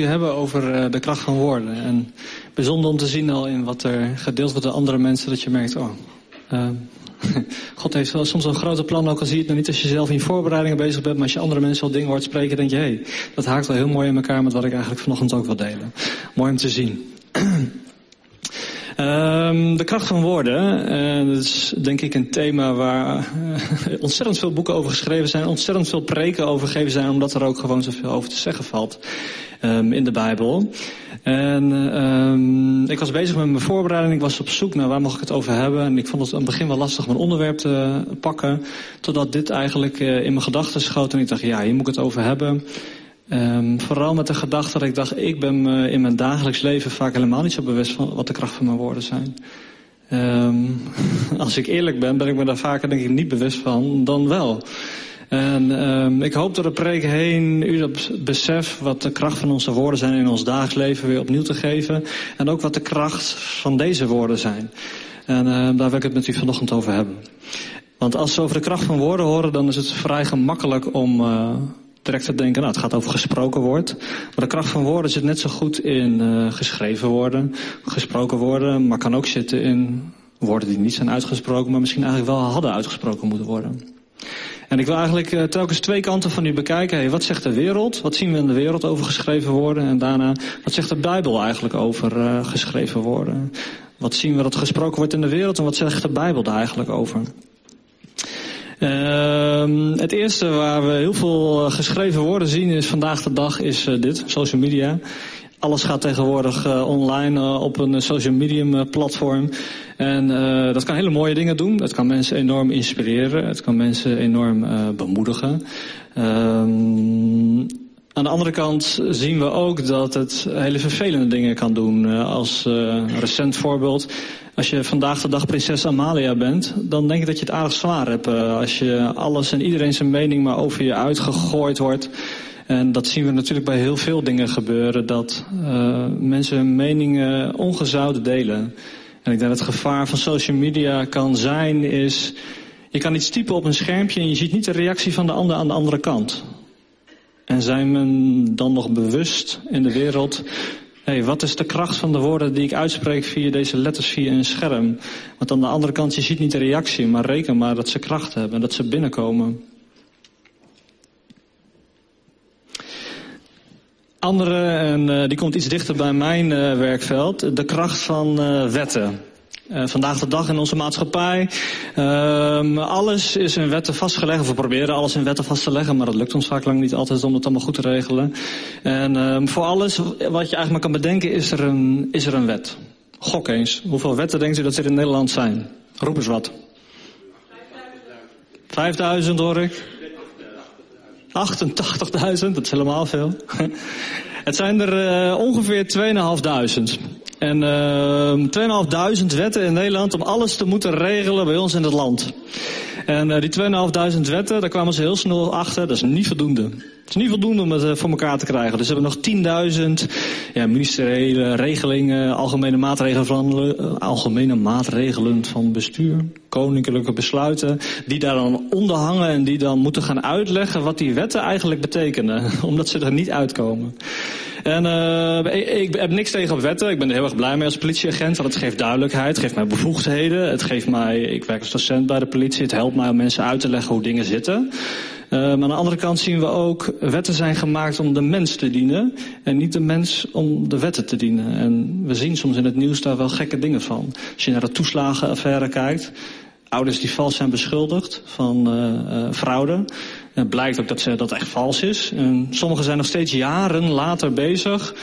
hebben over uh, de kracht van woorden. En bijzonder om te zien al in wat er gedeeld wordt door andere mensen, dat je merkt, oh, uh, God heeft wel soms een grote plan, ook al zie je het nog niet als je zelf in voorbereidingen bezig bent, maar als je andere mensen al dingen hoort spreken, denk je, hé, hey, dat haakt wel heel mooi in elkaar met wat ik eigenlijk vanochtend ook wil delen. Mooi om te zien. Um, de kracht van woorden, uh, dat is denk ik een thema waar uh, ontzettend veel boeken over geschreven zijn, ontzettend veel preken over gegeven zijn, omdat er ook gewoon zoveel over te zeggen valt um, in de Bijbel. En um, ik was bezig met mijn voorbereiding, ik was op zoek naar waar mag ik het over hebben. En ik vond het aan het begin wel lastig om een onderwerp te pakken, totdat dit eigenlijk uh, in mijn gedachten schoot en ik dacht, ja, hier moet ik het over hebben. Um, vooral met de gedachte dat ik dacht, ik ben me in mijn dagelijks leven vaak helemaal niet zo bewust van wat de kracht van mijn woorden zijn. Um, als ik eerlijk ben, ben ik me daar vaker denk ik niet bewust van dan wel. En um, ik hoop door de preek heen u dat besef wat de kracht van onze woorden zijn in ons dagelijks leven weer opnieuw te geven. En ook wat de kracht van deze woorden zijn. En daar wil ik het met u vanochtend over hebben. Want als we over de kracht van woorden horen, dan is het vrij gemakkelijk om uh, direct te denken, nou het gaat over gesproken woord. Maar de kracht van woorden zit net zo goed in uh, geschreven woorden, gesproken woorden, maar kan ook zitten in woorden die niet zijn uitgesproken, maar misschien eigenlijk wel hadden uitgesproken moeten worden. En ik wil eigenlijk uh, telkens twee kanten van u bekijken. Hey, wat zegt de wereld? Wat zien we in de wereld over geschreven woorden? En daarna, wat zegt de Bijbel eigenlijk over uh, geschreven woorden? Wat zien we dat gesproken wordt in de wereld en wat zegt de Bijbel daar eigenlijk over? Uh, het eerste waar we heel veel geschreven woorden zien is vandaag de dag is uh, dit, social media. Alles gaat tegenwoordig uh, online uh, op een social medium platform. En dat kan hele mooie dingen doen. Het kan mensen enorm inspireren. Het kan mensen enorm bemoedigen. Ehm, aan de andere kant zien we ook dat het hele vervelende dingen kan doen. Als recent voorbeeld. Als je vandaag de dag prinses Amalia bent, dan denk ik dat je het aardig zwaar hebt. Als je alles en iedereen zijn mening maar over je uitgegooid wordt. En dat zien we natuurlijk bij heel veel dingen gebeuren, dat uh, mensen hun meningen ongezouten delen. En ik denk dat het gevaar van social media kan zijn is, je kan iets typen op een schermpje en je ziet niet de reactie van de ander aan de andere kant. En zijn men dan nog bewust in de wereld, hey, wat is de kracht van de woorden die ik uitspreek via deze letters via een scherm? Want aan de andere kant, je ziet niet de reactie, maar reken maar dat ze kracht hebben, dat ze binnenkomen. Andere, en uh, die komt iets dichter bij mijn uh, werkveld, de kracht van uh, wetten. Uh, vandaag de dag in onze maatschappij, uh, alles is in wetten vastgelegd. We proberen alles in wetten vast te leggen, maar dat lukt ons vaak lang niet altijd om het allemaal goed te regelen. En uh, voor alles wat je eigenlijk maar kan bedenken is er een, is er een wet. Gok eens, hoeveel wetten denkt u dat er in Nederland zijn? Roep eens wat. 5000 hoor ik. 88.000, dat is helemaal veel. Het zijn er uh, ongeveer 2.500. En uh, 2.500 wetten in Nederland om alles te moeten regelen bij ons in het land. En uh, die 2.500 wetten, daar kwamen ze heel snel achter, dat is niet voldoende. Het is niet voldoende om het uh, voor elkaar te krijgen. Dus we hebben nog 10.000 ja, ministeriële regelingen, algemene maatregelen, van, uh, algemene maatregelen van bestuur, koninklijke besluiten, die daar dan onder hangen en die dan moeten gaan uitleggen wat die wetten eigenlijk betekenen, omdat ze er niet uitkomen. En uh, ik, heb niks tegen wetten. Ik ben er heel erg blij mee als politieagent. Want het geeft duidelijkheid, het geeft mij bevoegdheden. Het geeft mij, ik werk als docent bij de politie. Het helpt mij om mensen uit te leggen hoe dingen zitten. Uh, maar aan de andere kant zien we ook, wetten zijn gemaakt om de mens te dienen. En niet de mens om de wetten te dienen. En we zien soms in het nieuws daar wel gekke dingen van. Als je naar de toeslagenaffaire kijkt. Ouders die vals zijn beschuldigd van uh, uh, fraude. Het blijkt ook dat ze, dat echt vals is. En sommigen zijn nog steeds jaren later bezig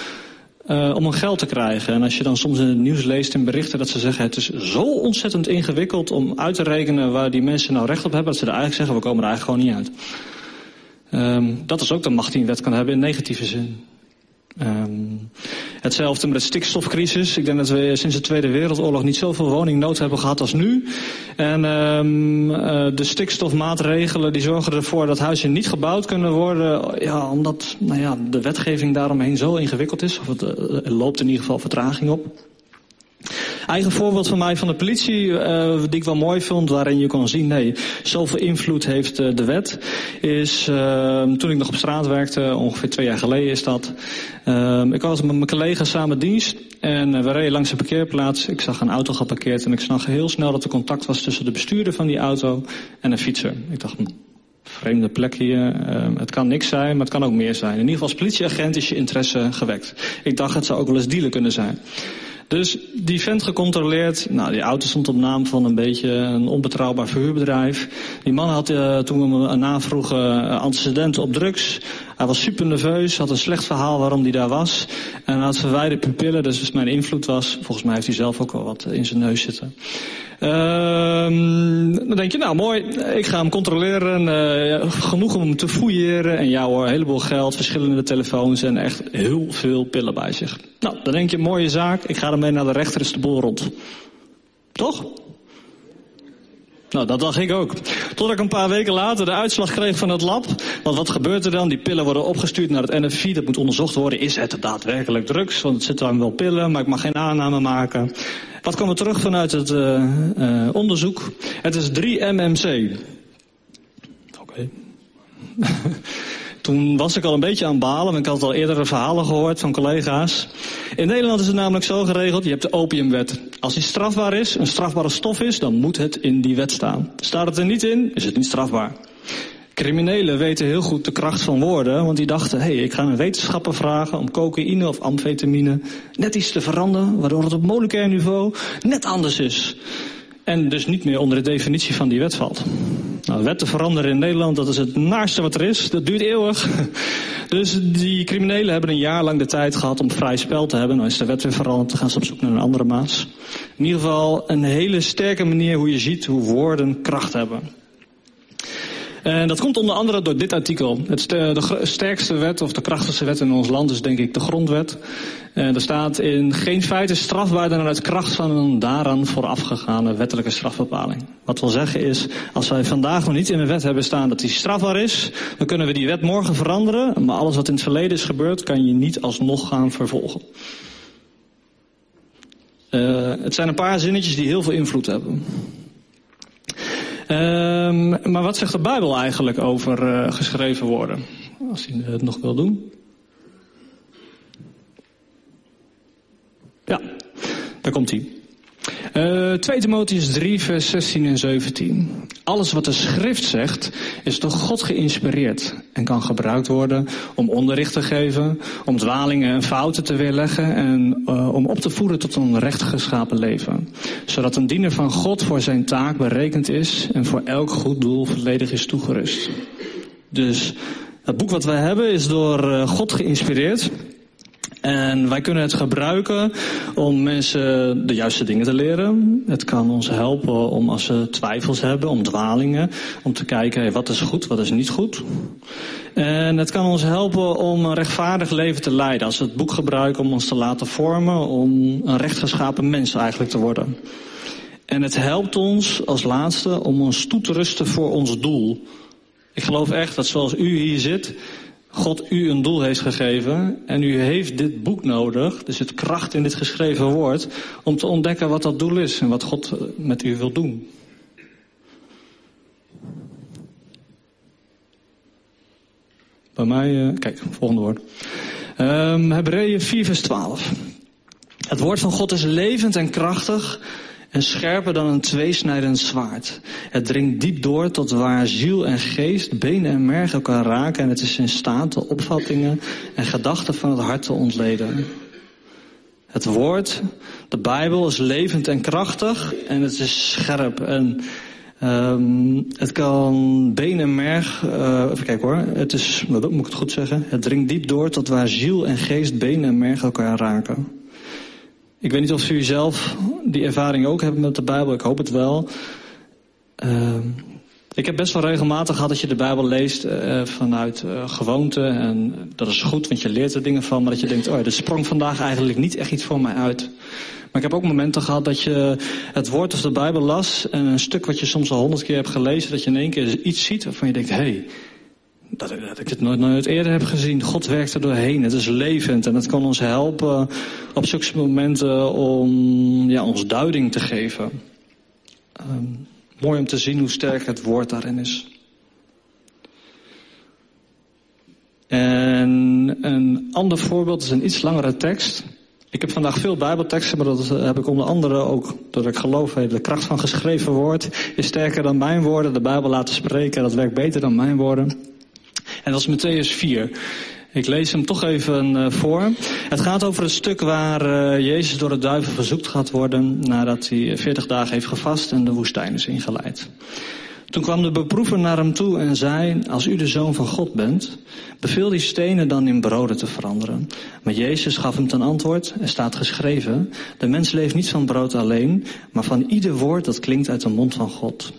uh, om hun geld te krijgen. En als je dan soms in het nieuws leest in berichten dat ze zeggen... het is zo ontzettend ingewikkeld om uit te rekenen waar die mensen nou recht op hebben... dat ze er eigenlijk zeggen, we komen er eigenlijk gewoon niet uit. Um, dat is ook de macht die een wet kan hebben in negatieve zin. Um, hetzelfde met de stikstofcrisis. Ik denk dat we sinds de Tweede Wereldoorlog niet zoveel woningnood hebben gehad als nu. En um, de stikstofmaatregelen die zorgen ervoor dat huizen niet gebouwd kunnen worden. Ja, omdat nou ja, de wetgeving daaromheen zo ingewikkeld is. Of het, er loopt in ieder geval vertraging op. Eigen voorbeeld van mij van de politie, uh, die ik wel mooi vond, waarin je kon zien, nee, zoveel invloed heeft uh, de wet, is uh, toen ik nog op straat werkte, ongeveer twee jaar geleden is dat. ik was met mijn collega samen dienst en we reden langs een parkeerplaats. Ik zag een auto geparkeerd en ik zag heel snel dat er contact was tussen de bestuurder van die auto en een fietser. Ik dacht, hm, vreemde plek hier. Uh, het kan niks zijn, maar het kan ook meer zijn. In ieder geval als politieagent is je interesse gewekt. Ik dacht het zou ook wel eens dealer kunnen zijn. Dus die vent gecontroleerd. Nou, die auto stond op naam van een beetje een onbetrouwbaar verhuurbedrijf. Die man had uh, toen we hem navroegen uh, antecedenten op drugs. Hij was super nerveus, had een slecht verhaal waarom hij daar was. En hij had verwijderde pupillen, dus als mijn invloed was. Volgens mij heeft hij zelf ook wel wat in zijn neus zitten. Ehm, dan denk je, nou mooi, ik ga hem controleren. Uh, genoeg om hem te fouilleren. En ja hoor, heleboel geld, verschillende telefoons en echt heel veel pillen bij zich. Nou, dan denk je, mooie zaak. Ik ga ermee naar de rechter, is de boel rond. Toch? Nou, dat dacht ik ook. Tot ik een paar weken later de uitslag kreeg van het lab. Want wat gebeurt er dan? Die pillen worden opgestuurd naar het NFI. Dat moet onderzocht worden. Is het daadwerkelijk drugs? Want het zitten dan wel pillen, maar ik mag geen aanname maken. Wat kwam er terug vanuit het uh, uh, onderzoek? Het is 3 MMC. Oké. Okay. Toen was ik al een beetje aan balen, want ik had al eerdere verhalen gehoord van collega's. In Nederland is het namelijk zo geregeld, je hebt de opiumwet. Als die strafbaar is, een strafbare stof is, dan moet het in die wet staan. Staat het er niet in, is het niet strafbaar. Criminelen weten heel goed de kracht van woorden, want die dachten, hé, hey, ik ga een wetenschapper vragen om cocaïne of amfetamine net iets te veranderen, waardoor het op moleculair niveau net anders is. En dus niet meer onder de definitie van die wet valt. Wetten veranderen in Nederland, dat is het naarste wat er is. Dat duurt eeuwig. Dus die criminelen hebben een jaar lang de tijd gehad om vrij spel te hebben. Nou is de wet weer veranderd, dan gaan ze op zoek naar een andere maas. In ieder geval een hele sterke manier hoe je ziet hoe woorden kracht hebben. En dat komt onder andere door dit artikel. Het de sterkste wet of de krachtigste wet in ons land is denk ik de grondwet. En er staat in geen feit is strafbaarder dan uit kracht van een daaraan voorafgegaane wettelijke strafbepaling. Wat wil zeggen is, als wij vandaag nog niet in een wet hebben staan dat die strafbaar is, dan kunnen we die wet morgen veranderen. Maar alles wat in het verleden is gebeurd, kan je niet alsnog gaan vervolgen. Het zijn een paar zinnetjes die heel veel invloed hebben. Um, maar wat zegt de Bijbel eigenlijk over uh, geschreven woorden? Als hij het nog wil doen. Ja, daar komt hij. Uh, 2 Timotheus 3, vers 16 en 17. Alles wat de schrift zegt is door God geïnspireerd en kan gebruikt worden om onderricht te geven, om dwalingen en fouten te weerleggen en uh, om op te voeden tot een rechtgeschapen leven. Zodat een diener van God voor zijn taak berekend is en voor elk goed doel volledig is toegerust. Dus het boek wat wij hebben is door uh, God geïnspireerd. En wij kunnen het gebruiken om mensen de juiste dingen te leren. Het kan ons helpen om als ze twijfels hebben, om dwalingen, om te kijken wat is goed, wat is niet goed. En het kan ons helpen om een rechtvaardig leven te leiden. Als we het boek gebruiken om ons te laten vormen, om een rechtgeschapen mens eigenlijk te worden. En het helpt ons als laatste om ons toe te rusten voor ons doel. Ik geloof echt dat zoals u hier zit, God u een doel heeft gegeven en u heeft dit boek nodig, dus het kracht in dit geschreven woord, om te ontdekken wat dat doel is en wat God met u wil doen. Bij mij, uh, kijk, volgende woord. Um, Hebreeën 4 vers 12. Het woord van God is levend en krachtig en scherper dan een tweesnijdend zwaard. Het dringt diep door tot waar ziel en geest, benen en merg elkaar raken en het is in staat de opvattingen en gedachten van het hart te ontleden. Het woord, de Bijbel, is levend en krachtig en het is scherp en um, het kan been en merg, uh, even kijken hoor, het is, wat moet ik het goed zeggen? Het dringt diep door tot waar ziel en geest, benen en merg elkaar raken. Ik weet niet of u zelf die ervaring ook hebben met de Bijbel. Ik hoop het wel. Uh, ik heb best wel regelmatig gehad dat je de Bijbel leest uh, vanuit uh, gewoonte. En dat is goed, want je leert er dingen van. Maar dat je denkt, oh ja, dit sprong vandaag eigenlijk niet echt iets voor mij uit. Maar ik heb ook momenten gehad dat je het woord of de Bijbel las. En een stuk wat je soms al honderd keer hebt gelezen. Dat je in één keer iets ziet waarvan je denkt, hé, hey, dat, dat, ik het nooit, nooit eerder heb gezien. God werkt er doorheen. Het is levend en het kan ons helpen op zulke momenten om ja, ons duiding te geven. Um, mooi om te zien hoe sterk het woord daarin is. En een ander voorbeeld is een iets langere tekst. Ik heb vandaag veel bijbelteksten, maar dat heb ik onder andere ook doordat ik geloof. De kracht van geschreven woord is sterker dan mijn woorden. De Bijbel laten spreken, dat werkt beter dan mijn woorden. En dat is Matthäus 4. Ik lees hem toch even uh, voor. Het gaat over het stuk waar uh, Jezus door de duivel verzoekt gaat worden nadat hij 40 dagen heeft gevast en de woestijn is ingeleid. Toen kwam de beproever naar hem toe en zei, als u de zoon van God bent, beveel die stenen dan in broden te veranderen. Maar Jezus gaf hem ten antwoord, er staat geschreven, de mens leeft niet van brood alleen, maar van ieder woord dat klinkt uit de mond van God.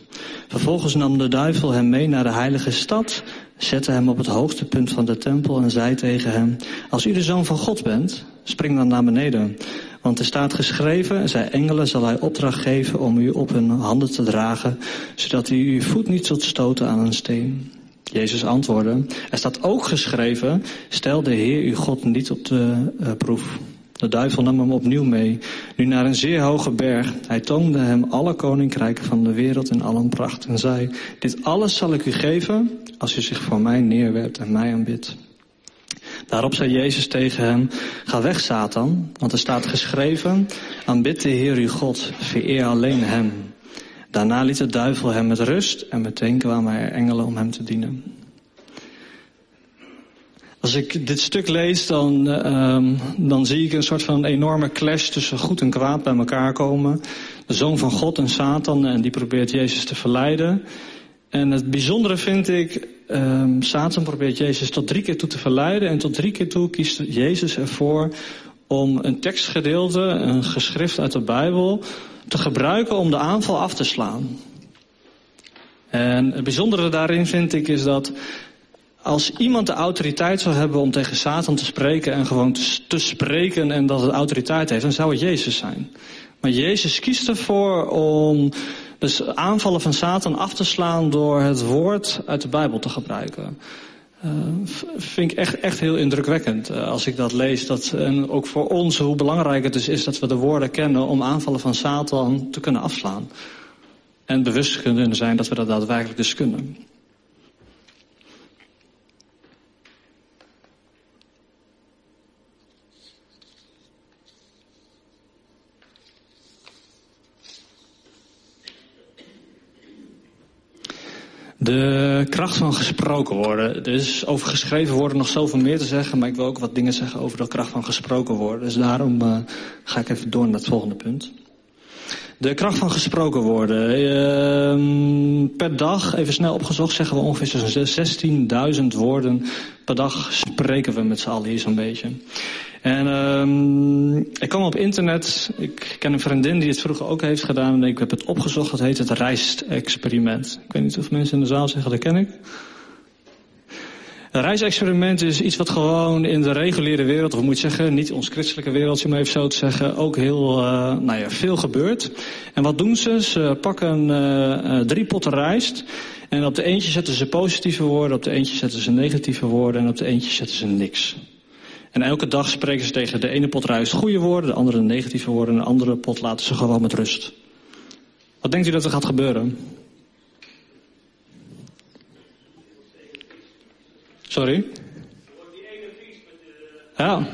Vervolgens nam de duivel hem mee naar de heilige stad, zette hem op het hoogste punt van de tempel en zei tegen hem, als u de zoon van God bent, spring dan naar beneden. Want er staat geschreven, zijn engelen zal hij opdracht geven om u op hun handen te dragen, zodat u uw voet niet zult stoten aan een steen. Jezus antwoordde, er staat ook geschreven, stel de Heer uw God niet op de uh, proef. De duivel nam hem opnieuw mee, nu naar een zeer hoge berg. Hij toonde hem alle koninkrijken van de wereld in allen pracht en zei, dit alles zal ik u geven als u zich voor mij neerwerpt en mij aanbidt. Daarop zei Jezus tegen hem, ga weg Satan, want er staat geschreven, aanbid de Heer uw God, vereer alleen hem. Daarna liet de duivel hem met rust en meteen kwamen er engelen om hem te dienen. Als ik dit stuk lees, dan, uh, dan zie ik een soort van enorme clash tussen goed en kwaad bij elkaar komen. De zoon van God en Satan, en die probeert Jezus te verleiden. En het bijzondere vind ik, um, Satan probeert Jezus tot drie keer toe te verleiden. En tot drie keer toe kiest Jezus ervoor om een tekstgedeelte, een geschrift uit de Bijbel, te gebruiken om de aanval af te slaan. En het bijzondere daarin vind ik is dat als iemand de autoriteit zou hebben om tegen Satan te spreken en gewoon te, spreken en dat het autoriteit heeft, dan zou het Jezus zijn. Maar Jezus kiest ervoor om dus aanvallen van Satan af te slaan door het woord uit de Bijbel te gebruiken. Uh, vind ik echt, echt heel indrukwekkend uh, als ik dat lees. Dat, en ook voor ons hoe belangrijk het dus is dat we de woorden kennen om aanvallen van Satan te kunnen afslaan. En bewust kunnen zijn dat we dat daadwerkelijk dus kunnen. De kracht van gesproken worden. Er is over geschreven woorden nog zoveel meer te zeggen, maar ik wil ook wat dingen zeggen over de kracht van gesproken worden. Dus daarom uh, ga ik even door naar het volgende punt. De kracht van gesproken woorden. Uh, per dag, even snel opgezocht, zeggen we ongeveer 16.000 woorden per dag spreken we met z'n allen hier zo'n beetje. En um, ik kwam op internet, ik ken een vriendin die het vroeger ook heeft gedaan en ik heb het opgezocht, dat heet het reisexperiment. Ik weet niet of mensen in de zaal zeggen, dat ken ik. Een reisexperiment is iets wat gewoon in de reguliere wereld, of moet zeggen, niet ons christelijke wereldje, maar even zo te zeggen, ook heel uh, nou ja, veel gebeurt. En wat doen ze? Ze pakken uh, drie potten rijst en op de eentje zetten ze positieve woorden, op de eentje zetten ze negatieve woorden en op de eentje zetten ze niks. En elke dag spreken ze tegen de ene pot rijst goede woorden, de andere negatieve woorden en de andere pot laten ze gewoon met rust. Wat denkt u dat er gaat gebeuren? Sorry? Ja.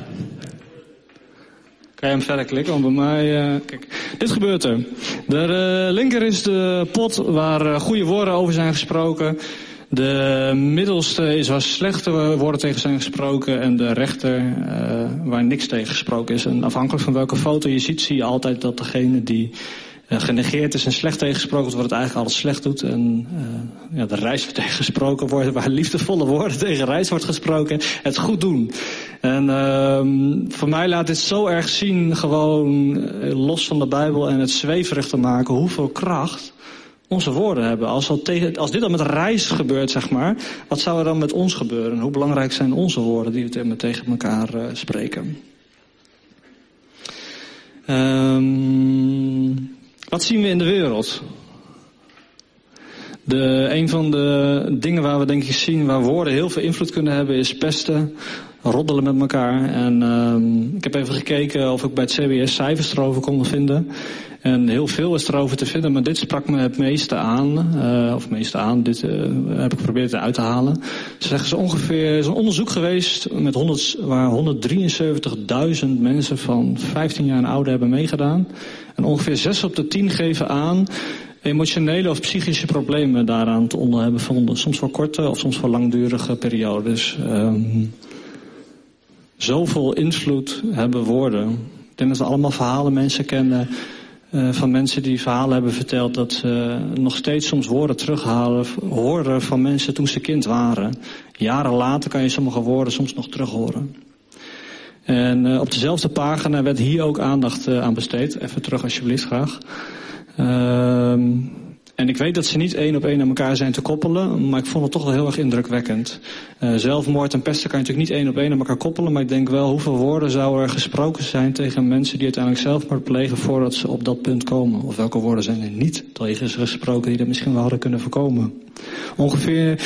Kan je hem verder klikken? Want bij mij... Uh, kijk, dit gebeurt er. De uh, linker is de pot waar uh, goede woorden over zijn gesproken. De middelste is waar slechte woorden tegen zijn gesproken en de rechter uh, waar niks tegen gesproken is. En afhankelijk van welke foto je ziet, zie je altijd dat degene die uh, genegeerd is en slecht tegengesproken wordt, het eigenlijk alles slecht doet. En uh, ja, de reis wordt tegengesproken wordt, waar liefdevolle woorden tegen reis wordt gesproken. Het goed doen. En uh, voor mij laat dit zo erg zien, gewoon los van de Bijbel en het zweverig te maken, hoeveel kracht onze woorden hebben. Als, als dit dan met reis gebeurt, zeg maar, wat zou er dan met ons gebeuren? Hoe belangrijk zijn onze woorden die we tegen elkaar uh, spreken? Um, wat zien we in de wereld? De, een van de dingen waar we denk ik zien waar woorden heel veel invloed kunnen hebben is pesten, roddelen met elkaar. En uh, ik heb even gekeken of ik bij het CBS cijfers erover kon vinden. En heel veel is erover te vinden, maar dit sprak me het meeste aan. Uh, of het meeste aan, dit uh, heb ik geprobeerd uit te halen. Ze zeggen ze ongeveer, is een onderzoek geweest met 100, waar 173.000 mensen van 15 jaar en ouder hebben meegedaan. En ongeveer 6 op de 10 geven aan emotionele of psychische problemen daaraan te onder hebben gevonden. Soms voor korte of soms voor langdurige periodes. Um, zoveel invloed hebben woorden. Ik denk dat we allemaal verhalen mensen kennen uh, van mensen die verhalen hebben verteld dat ze nog steeds soms woorden terughalen, horen van mensen toen ze kind waren. Jaren later kan je sommige woorden soms nog terughoren. En uh, op dezelfde pagina werd hier ook aandacht uh, aan besteed. Even terug alsjeblieft graag. Ehm, en ik weet dat ze niet één op één aan elkaar zijn te koppelen, maar ik vond het toch wel heel erg indrukwekkend. Uh, zelfmoord en pesten kan je natuurlijk niet één op één aan elkaar koppelen, maar ik denk wel hoeveel woorden zou er gesproken zijn tegen mensen die uiteindelijk zelfmoord plegen voordat ze op dat punt komen. Of welke woorden zijn er niet tegen ze gesproken die dat misschien wel hadden kunnen voorkomen. Ongeveer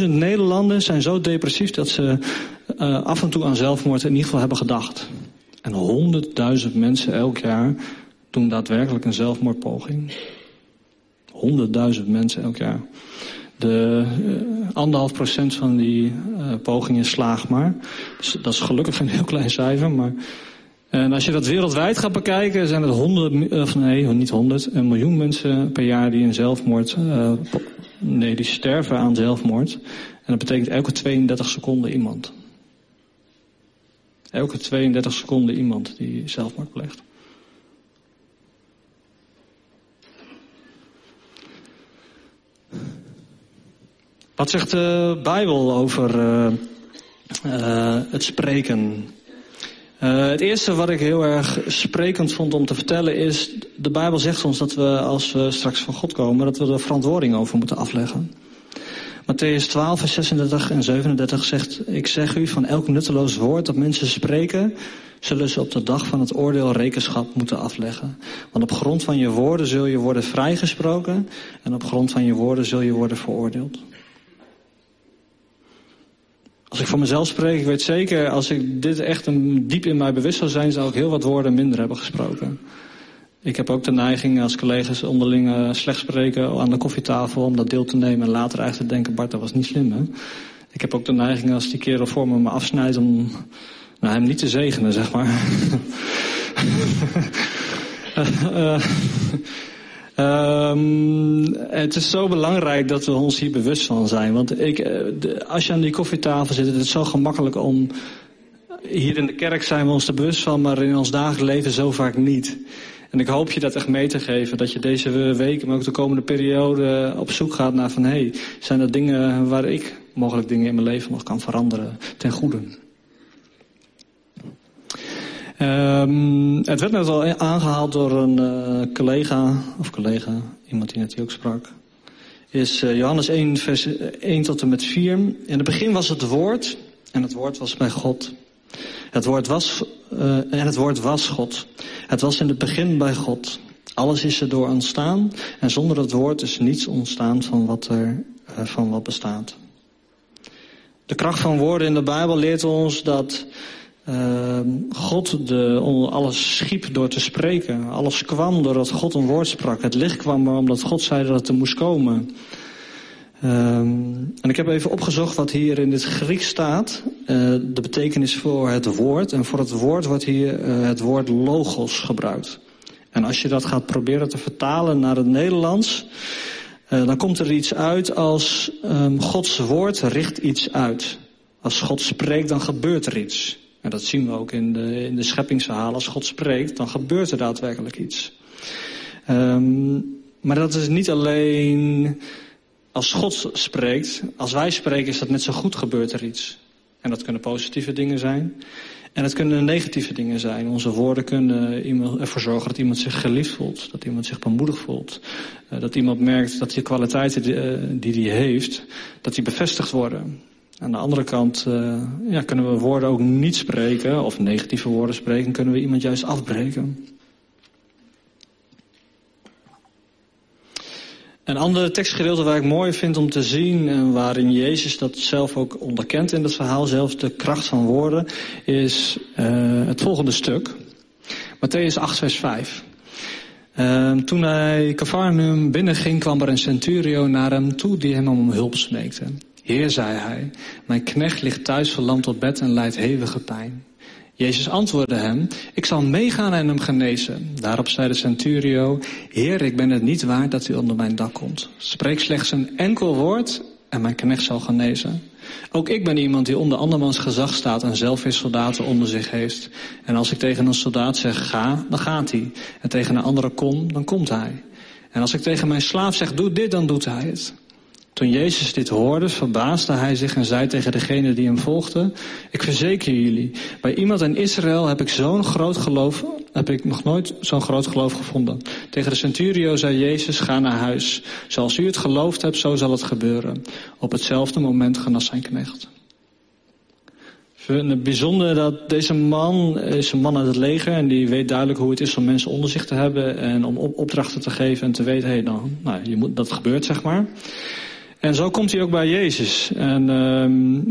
400.000 Nederlanders zijn zo depressief dat ze uh, af en toe aan zelfmoord in ieder geval hebben gedacht. En 100.000 mensen elk jaar doen daadwerkelijk een zelfmoordpoging. 100.000 mensen elk jaar. De uh, anderhalf procent van die uh, pogingen slaagt maar. Dus dat is gelukkig een heel klein cijfer. Maar, en als je dat wereldwijd gaat bekijken, zijn het honderd, of nee, niet honderd, een miljoen mensen per jaar die een zelfmoord, uh, nee, die sterven aan zelfmoord. En dat betekent elke 32 seconden iemand. Elke 32 seconden iemand die zelfmoord pleegt. Wat zegt de Bijbel over uh, uh, het spreken? Uh, het eerste wat ik heel erg sprekend vond om te vertellen is, de Bijbel zegt ons dat we als we straks van God komen, dat we er verantwoording over moeten afleggen. Matthäus 12, vers 36 en 37 zegt, ik zeg u, van elk nutteloos woord dat mensen spreken, zullen ze op de dag van het oordeel rekenschap moeten afleggen. Want op grond van je woorden zul je worden vrijgesproken en op grond van je woorden zul je worden veroordeeld. Als ik voor mezelf spreek, ik weet zeker, als ik dit echt een, diep in mij bewust zou zijn, zou ik heel wat woorden minder hebben gesproken. Ik heb ook de neiging als collega's onderling uh, slecht spreken aan de koffietafel om dat deel te nemen en later eigenlijk te denken, Bart, dat was niet slim hè. Ik heb ook de neiging als die kerel voor me me afsnijdt om nou, hem niet te zegenen, zeg maar. uh, Um, het is zo belangrijk dat we ons hier bewust van zijn. Want ik, eh, als je aan die koffietafel zit, het is zo gemakkelijk om... Hier in de kerk zijn we ons er bewust van, maar in ons dagelijks leven zo vaak niet. En ik hoop je dat echt mee te geven, dat je deze weken, maar ook de komende periode op zoek gaat naar van... hé, hey, zijn er dingen waar ik mogelijk dingen in mijn leven nog kan veranderen ten goede? Um, het werd net al aangehaald door een uh, collega, of collega, iemand die net hier ook sprak. Is uh, Johannes 1, vers 1 tot en met 4. In het begin was het woord, en het woord was bij God. Het woord was, en het woord was God. Het was in het begin bij God. Alles is erdoor ontstaan, en zonder het woord is niets ontstaan van wat er, van wat bestaat. De kracht van woorden in de Bijbel leert ons dat uh, God de, alles schiep door te spreken. Alles kwam doordat God een woord sprak. Het licht kwam omdat God zei dat het er moest komen. Um, en ik heb even opgezocht wat hier in dit Grieks staat. Uh, de betekenis voor het woord. En voor het woord wordt hier uh, het woord logos gebruikt. En als je dat gaat proberen te vertalen naar het Nederlands... Uh, dan komt er iets uit als um, Gods woord richt iets uit. Als God spreekt, dan gebeurt er iets. En dat zien we ook in de, in de scheppingsverhalen. Als God spreekt, dan gebeurt er daadwerkelijk iets. Um, maar dat is niet alleen als God spreekt. Als wij spreken is dat net zo goed gebeurt er iets. En dat kunnen positieve dingen zijn. En het kunnen negatieve dingen zijn. Onze woorden kunnen ervoor zorgen dat iemand zich geliefd voelt. Dat iemand zich bemoedigd voelt. Uh, dat iemand merkt dat die kwaliteiten die hij uh, die die heeft, dat die bevestigd worden. Aan de andere kant uh, ja, kunnen we woorden ook niet spreken, of negatieve woorden spreken, kunnen we iemand juist afbreken. Een ander tekstgedeelte waar ik mooi vind om te zien en waarin Jezus dat zelf ook onderkent in het verhaal, zelfs de kracht van woorden, is uh, het volgende stuk. Matthäus 8, vers 5. Uh, toen hij Cafarnaum binnenging, kwam er een centurio naar hem toe die hem om hulp smeekte. Heer, zei hij, mijn knecht ligt thuis verlamd op bed en lijdt hevige pijn. Jezus antwoordde hem, ik zal meegaan en hem genezen. Daarop zei de centurio, Heer, ik ben het niet waard dat u onder mijn dak komt. Spreek slechts een enkel woord en mijn knecht zal genezen. Ook ik ben iemand die onder andermans gezag staat en zelf weer soldaten onder zich heeft. En als ik tegen een soldaat zeg ga, dan gaat hij. En tegen een andere kom, dan komt hij. En als ik tegen mijn slaaf zeg doe dit, dan doet hij het. Toen Jezus dit hoorde, verbaasde hij zich en zei tegen degene die hem volgde, ik verzeker jullie, bij iemand in Israël heb ik zo'n groot geloof, heb ik nog nooit zo'n groot geloof gevonden. Tegen de centurio zei Jezus, ga naar huis. Zoals u het geloofd hebt, zo zal het gebeuren. Op hetzelfde moment genas zijn knecht. Het bijzonder dat deze man is een man uit het leger en die weet duidelijk hoe het is om mensen onder zich te hebben en om opdrachten te geven en te weten, hé hey, dan, nou, je moet, dat gebeurt zeg maar. En zo komt hij ook bij Jezus. En um,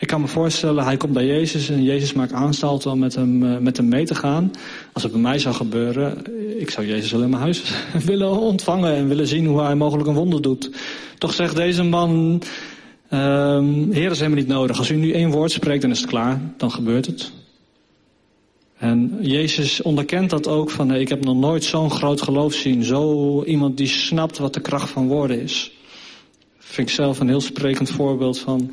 ik kan me voorstellen, hij komt bij Jezus en Jezus maakt aanstalten om met hem, uh, met hem mee te gaan. Als het bij mij zou gebeuren, ik zou Jezus in mijn huis willen ontvangen en willen zien hoe hij mogelijk een wonder doet. Toch zegt deze man, um, Heer is helemaal niet nodig. Als u nu één woord spreekt, dan is het klaar, dan gebeurt het. En Jezus onderkent dat ook van, ik heb nog nooit zo'n groot geloof zien. Zo iemand die snapt wat de kracht van woorden is vind ik zelf een heel sprekend voorbeeld van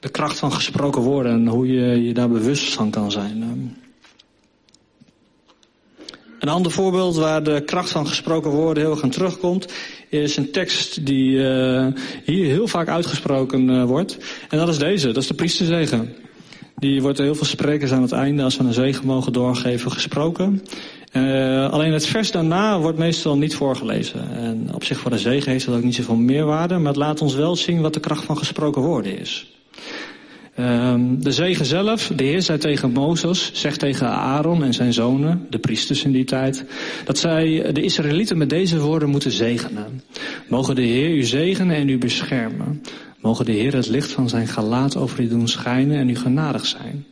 de kracht van gesproken woorden en hoe je je daar bewust van kan zijn. Ehm. Een ander voorbeeld waar de kracht van gesproken woorden heel erg aan terugkomt, is een tekst die uh, hier heel vaak uitgesproken uh, wordt. En dat is deze, dat is de priesterzegen. Die wordt er heel veel sprekers aan het einde, als we een zegen mogen doorgeven, gesproken. Uh, alleen het vers daarna wordt meestal niet voorgelezen. En op zich voor de zegen heeft dat ook niet zoveel meerwaarde, maar het laat ons wel zien wat de kracht van gesproken woorden is. Um, de zegen zelf, de Heer zei tegen Mozes, zegt tegen Aaron en zijn zonen, de priesters in die tijd, dat zij de Israëlieten met deze woorden moeten zegenen. Mogen de Heer u zegenen en u beschermen. Mogen de Heer het licht van zijn gelaat over u doen schijnen en u genadig zijn.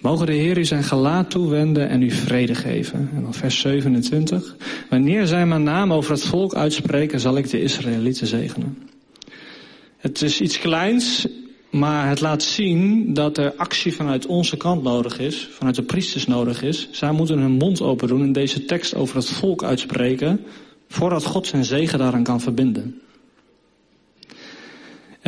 Mogen de Heer u zijn gelaat toewenden en u vrede geven. En dan vers 27. Wanneer zij mijn naam over het volk uitspreken, zal ik de Israëlieten zegenen. Het is iets kleins, maar het laat zien dat er actie vanuit onze kant nodig is, vanuit de priesters nodig is. Zij moeten hun mond open doen en deze tekst over het volk uitspreken, voordat God zijn zegen daaraan kan verbinden.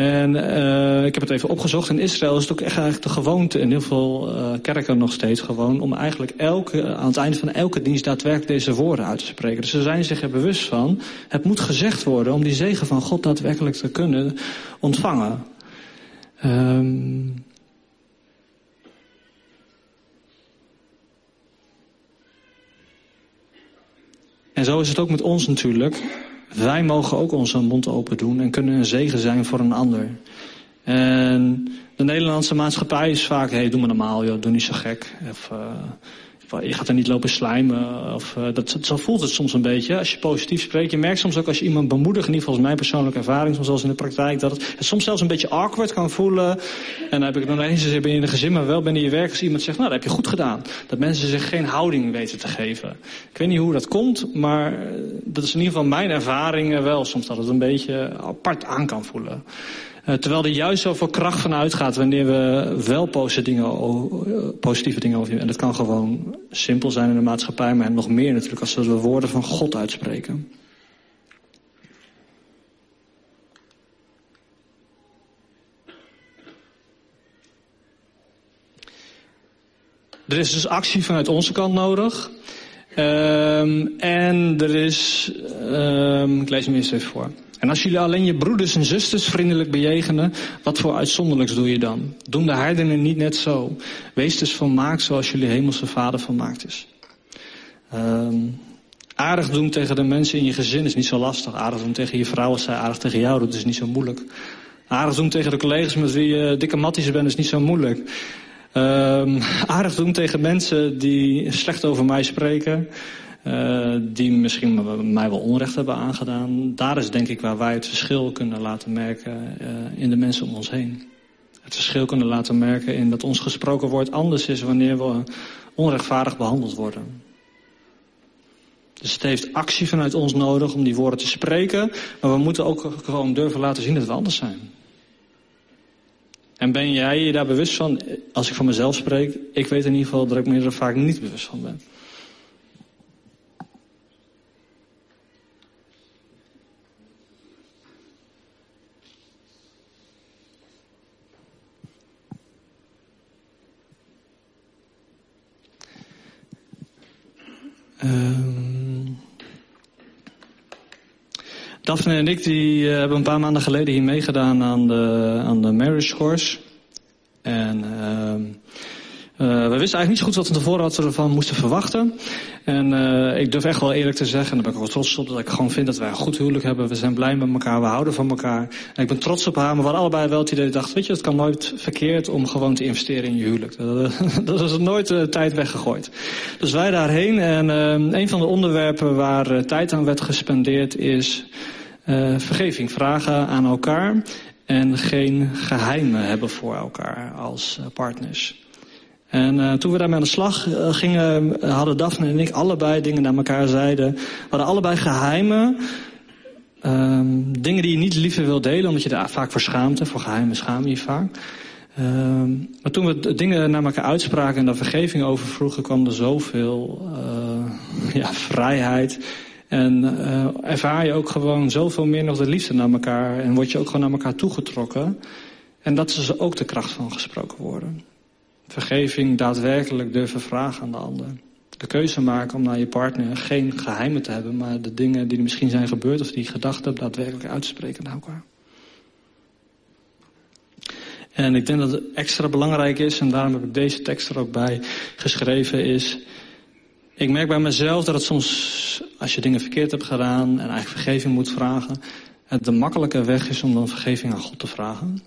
En uh, ik heb het even opgezocht. In Israël is het ook echt eigenlijk de gewoonte in heel veel uh, kerken nog steeds gewoon om eigenlijk elke, aan het einde van elke dienst daadwerkelijk deze woorden uit te spreken. Dus ze zijn zich er bewust van. Het moet gezegd worden om die zegen van God daadwerkelijk te kunnen ontvangen. Um, en zo is het ook met ons natuurlijk. Wij mogen ook onze mond open doen en kunnen een zegen zijn voor een ander. En de Nederlandse maatschappij is vaak, hey, doe maar normaal, joh, doe niet zo gek. Of, uh, je gaat er niet lopen slijmen. Of, uh, dat, zo voelt het soms een beetje. Als je positief spreekt. Je merkt soms ook als je iemand bemoedigt. In ieder geval is mijn persoonlijke ervaring. Soms zelfs in de praktijk. Dat het, het soms zelfs een beetje awkward kan voelen. En dan heb ik nog eens ben in een gezin. Maar wel binnen je werk. Als iemand zegt. Nou dat heb je goed gedaan. Dat mensen zich geen houding weten te geven. Ik weet niet hoe dat komt. Maar eh, dat is in ieder geval mijn ervaring wel. Soms dat het een beetje apart aan kan voelen. Uh, terwijl er juist zoveel kracht van uitgaat wanneer we wel positieve dingen, over En dat kan gewoon simpel zijn in de maatschappij, maar nog meer natuurlijk als we de woorden van God uitspreken. Er is dus actie vanuit onze kant nodig. Um, en er is, um, ik lees hem eerst even voor. En als jullie alleen je broeders en zusters vriendelijk bejegenen, wat voor uitzonderlijks doe je dan? Doen de heidenen niet net zo? Wees dus volmaakt zoals jullie hemelse vader volmaakt is. Um, aardig doen tegen de mensen in je gezin is niet zo lastig. Aardig doen tegen je vrouw als zij aardig tegen jou doet is niet zo moeilijk. Aardig doen tegen de collega's met wie je dikke matties bent is niet zo moeilijk. Um, aardig doen tegen mensen die slecht over mij spreken. Uh, die misschien mij wel onrecht hebben aangedaan. Daar is denk ik waar wij het verschil kunnen laten merken uh, in de mensen om ons heen. Het verschil kunnen laten merken in dat ons gesproken woord anders is wanneer we onrechtvaardig behandeld worden. Dus het heeft actie vanuit ons nodig om die woorden te spreken. Maar we moeten ook gewoon durven laten zien dat we anders zijn. En ben jij je daar bewust van? Als ik van mezelf spreek, ik weet in ieder geval dat ik me er vaak niet bewust van ben. Um, Daphne en ik die, uh, hebben een paar maanden geleden hier meegedaan aan de, aan de Marriage Course. En uh, we wisten eigenlijk niet zo goed wat we tevoren we ervan moesten verwachten. En uh, ik durf echt wel eerlijk te zeggen, en daar ben ik wel trots op, dat ik gewoon vind dat wij een goed huwelijk hebben. We zijn blij met elkaar, we houden van elkaar. En ik ben trots op haar, maar we hadden allebei wel het idee, dacht, weet je, het kan nooit verkeerd om gewoon te investeren in je huwelijk. Dat, dat is nooit tijd weggegooid. Dus wij daarheen en een van de onderwerpen waar tijd aan werd gespendeerd is vergeving vragen aan elkaar en geen geheimen hebben voor elkaar als partners. En uh, toen we daarmee aan de slag uh, gingen, hadden Daphne en ik allebei dingen naar elkaar zeiden. We hadden allebei geheimen. Um, dingen die je niet liever wil delen, omdat je daar vaak voor schaamt. Voor geheimen schaam je vaak. Um, maar toen we dingen naar elkaar uitspraken en daar vergeving over vroegen, kwam er zoveel uh, ja, vrijheid. En ervaar je ook gewoon zoveel meer nog de liefde naar elkaar. En word je ook gewoon naar elkaar toegetrokken. En dat is dus ook de kracht van gesproken worden vergeving daadwerkelijk durven vragen aan de ander. De keuze maken om naar je partner geen geheimen te hebben, maar de dingen die er misschien zijn gebeurd of die je gedacht hebt, daadwerkelijk uit te spreken naar elkaar. En ik denk dat het extra belangrijk is, en daarom heb ik deze tekst er ook bij geschreven, is. Ik merk bij mezelf dat het soms, als je dingen verkeerd hebt gedaan en eigenlijk vergeving moet vragen, het de makkelijke weg is om dan vergeving aan God te vragen.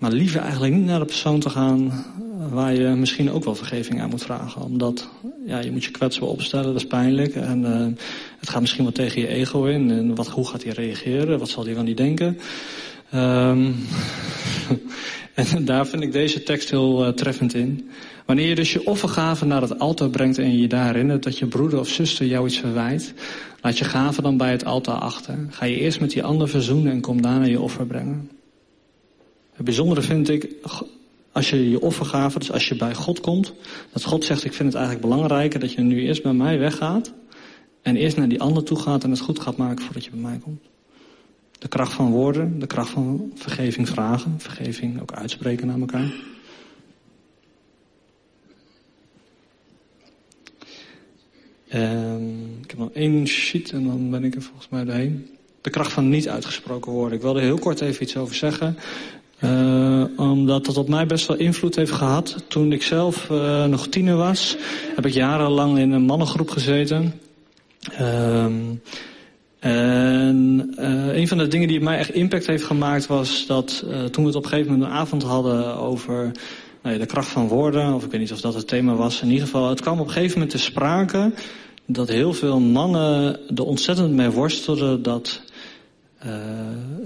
Maar liever eigenlijk niet naar de persoon te gaan waar je misschien ook wel vergeving aan moet vragen. Omdat ja, je moet je kwetsbaar opstellen, dat is pijnlijk. En uh, het gaat misschien wel tegen je ego in. En wat, hoe gaat hij reageren? Wat zal hij van die denken? Um, en daar vind ik deze tekst heel uh, treffend in. Wanneer je dus je offergave naar het altaar brengt en je je daar herinnert dat je broeder of zuster jou iets verwijt, laat je gave dan bij het altaar achter. Ga je eerst met die ander verzoenen en kom daarna je offer brengen. Het bijzondere vind ik, als je je offergave, dus als je bij God komt, dat God zegt, ik vind het eigenlijk belangrijker dat je nu eerst bij mij weggaat en eerst naar die ander toe gaat en het goed gaat maken voordat je bij mij komt. De kracht van woorden, de kracht van vergeving vragen, vergeving ook uitspreken naar elkaar. Um, ik heb nog één sheet en dan ben ik er volgens mij doorheen. De kracht van niet uitgesproken woorden. Ik wilde heel kort even iets over zeggen. Uh, omdat dat op mij best wel invloed heeft gehad. Toen ik zelf uh, nog tiener was, heb ik jarenlang in een mannengroep gezeten. Uh, en uh, een van de dingen die mij echt impact heeft gemaakt was dat toen we het op een gegeven moment een avond hadden over nou ja, de kracht van woorden, of ik weet niet of dat het thema was. In ieder geval, het kwam op een gegeven moment te sprake dat heel veel mannen er ontzettend mee worstelden dat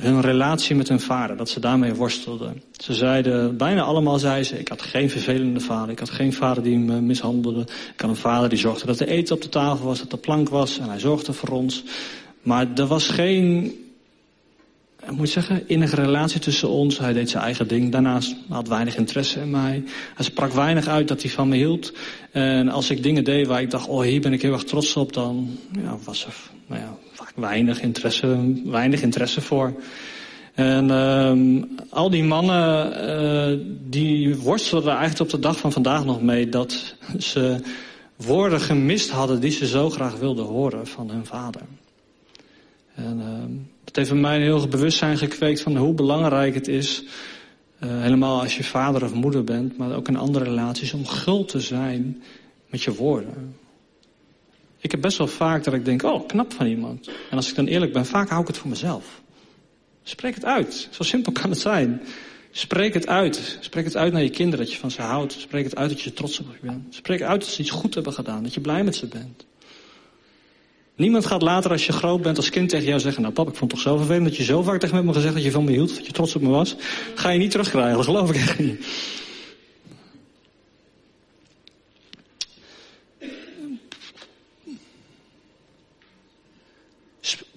hun relatie met hun vader, dat ze daarmee worstelden. Ze zeiden, bijna allemaal zeiden ze, ik had geen vervelende vader. Ik had geen vader die me mishandelde. Ik had een vader die zorgde dat er eten op de tafel was, dat er plank was en hij zorgde voor ons. Maar er was geen, ik moet zeggen, innige relatie tussen ons. Hij deed zijn eigen ding. Daarnaast had weinig interesse in mij. Hij sprak weinig uit dat hij van me hield. En als ik dingen deed waar ik dacht, oh hier ben ik heel erg trots op, dan ja, was er nou ja, vaak weinig interesse, weinig interesse voor. En um, al die mannen, uh, die worstelden eigenlijk op de dag van vandaag nog mee dat ze woorden gemist hadden die ze zo graag wilden horen van hun vader. En uh, dat heeft in mij een heel bewustzijn gekweekt van hoe belangrijk het is, uh, helemaal als je vader of moeder bent, maar ook in andere relaties, om gul te zijn met je woorden. Ik heb best wel vaak dat ik denk, oh, knap van iemand. En als ik dan eerlijk ben, vaak hou ik het voor mezelf. Spreek het uit. Zo simpel kan het zijn. Spreek het uit. Spreek het uit naar je kinderen dat je van ze houdt. Spreek het uit dat je trots op je bent. Spreek uit dat ze iets goed hebben gedaan. Dat je blij met ze bent. Niemand gaat later als je groot bent als kind tegen jou zeggen... nou pap, ik vond het toch zo vervelend dat je zo vaak tegen me gezegd... dat je van me hield, dat je trots op me was. Ga je niet terugkrijgen, dat geloof ik echt niet.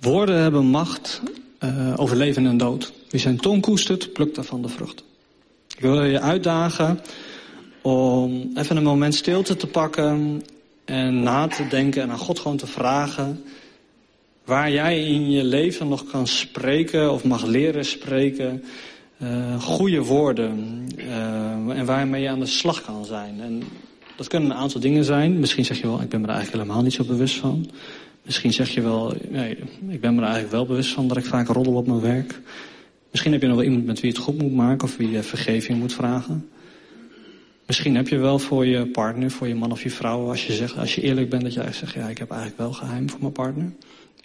Woorden hebben macht uh, over leven en dood. Wie zijn tong koestert, plukt daarvan de vrucht. Ik wil je uitdagen om even een moment stilte te pakken en na te denken en aan God gewoon te vragen waar jij in je leven nog kan spreken of mag leren spreken. Uh, goede woorden uh, en waarmee je aan de slag kan zijn. En dat kunnen een aantal dingen zijn. Misschien zeg je wel, ik ben me er eigenlijk helemaal niet zo bewust van. Misschien zeg je wel, nee, ik ben me er eigenlijk wel bewust van dat ik vaak roddel op mijn werk. Misschien heb je nog wel iemand met wie je het goed moet maken of wie je vergeving moet vragen. Misschien heb je wel voor je partner, voor je man of je vrouw, als je, zegt, als je eerlijk bent, dat je eigenlijk zegt, ja, ik heb eigenlijk wel geheim voor mijn partner.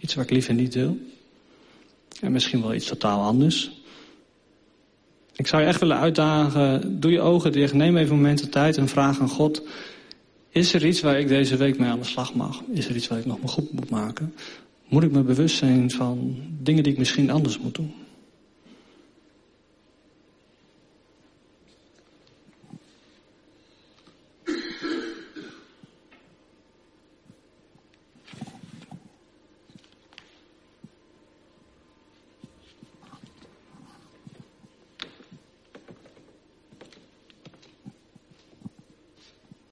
Iets wat ik liever niet wil. En misschien wel iets totaal anders. Ik zou je echt willen uitdagen, doe je ogen dicht, neem even moment de tijd en vraag aan God, is er iets waar ik deze week mee aan de slag mag? Is er iets waar ik nog me goed moet maken? Moet ik me bewust zijn van dingen die ik misschien anders moet doen?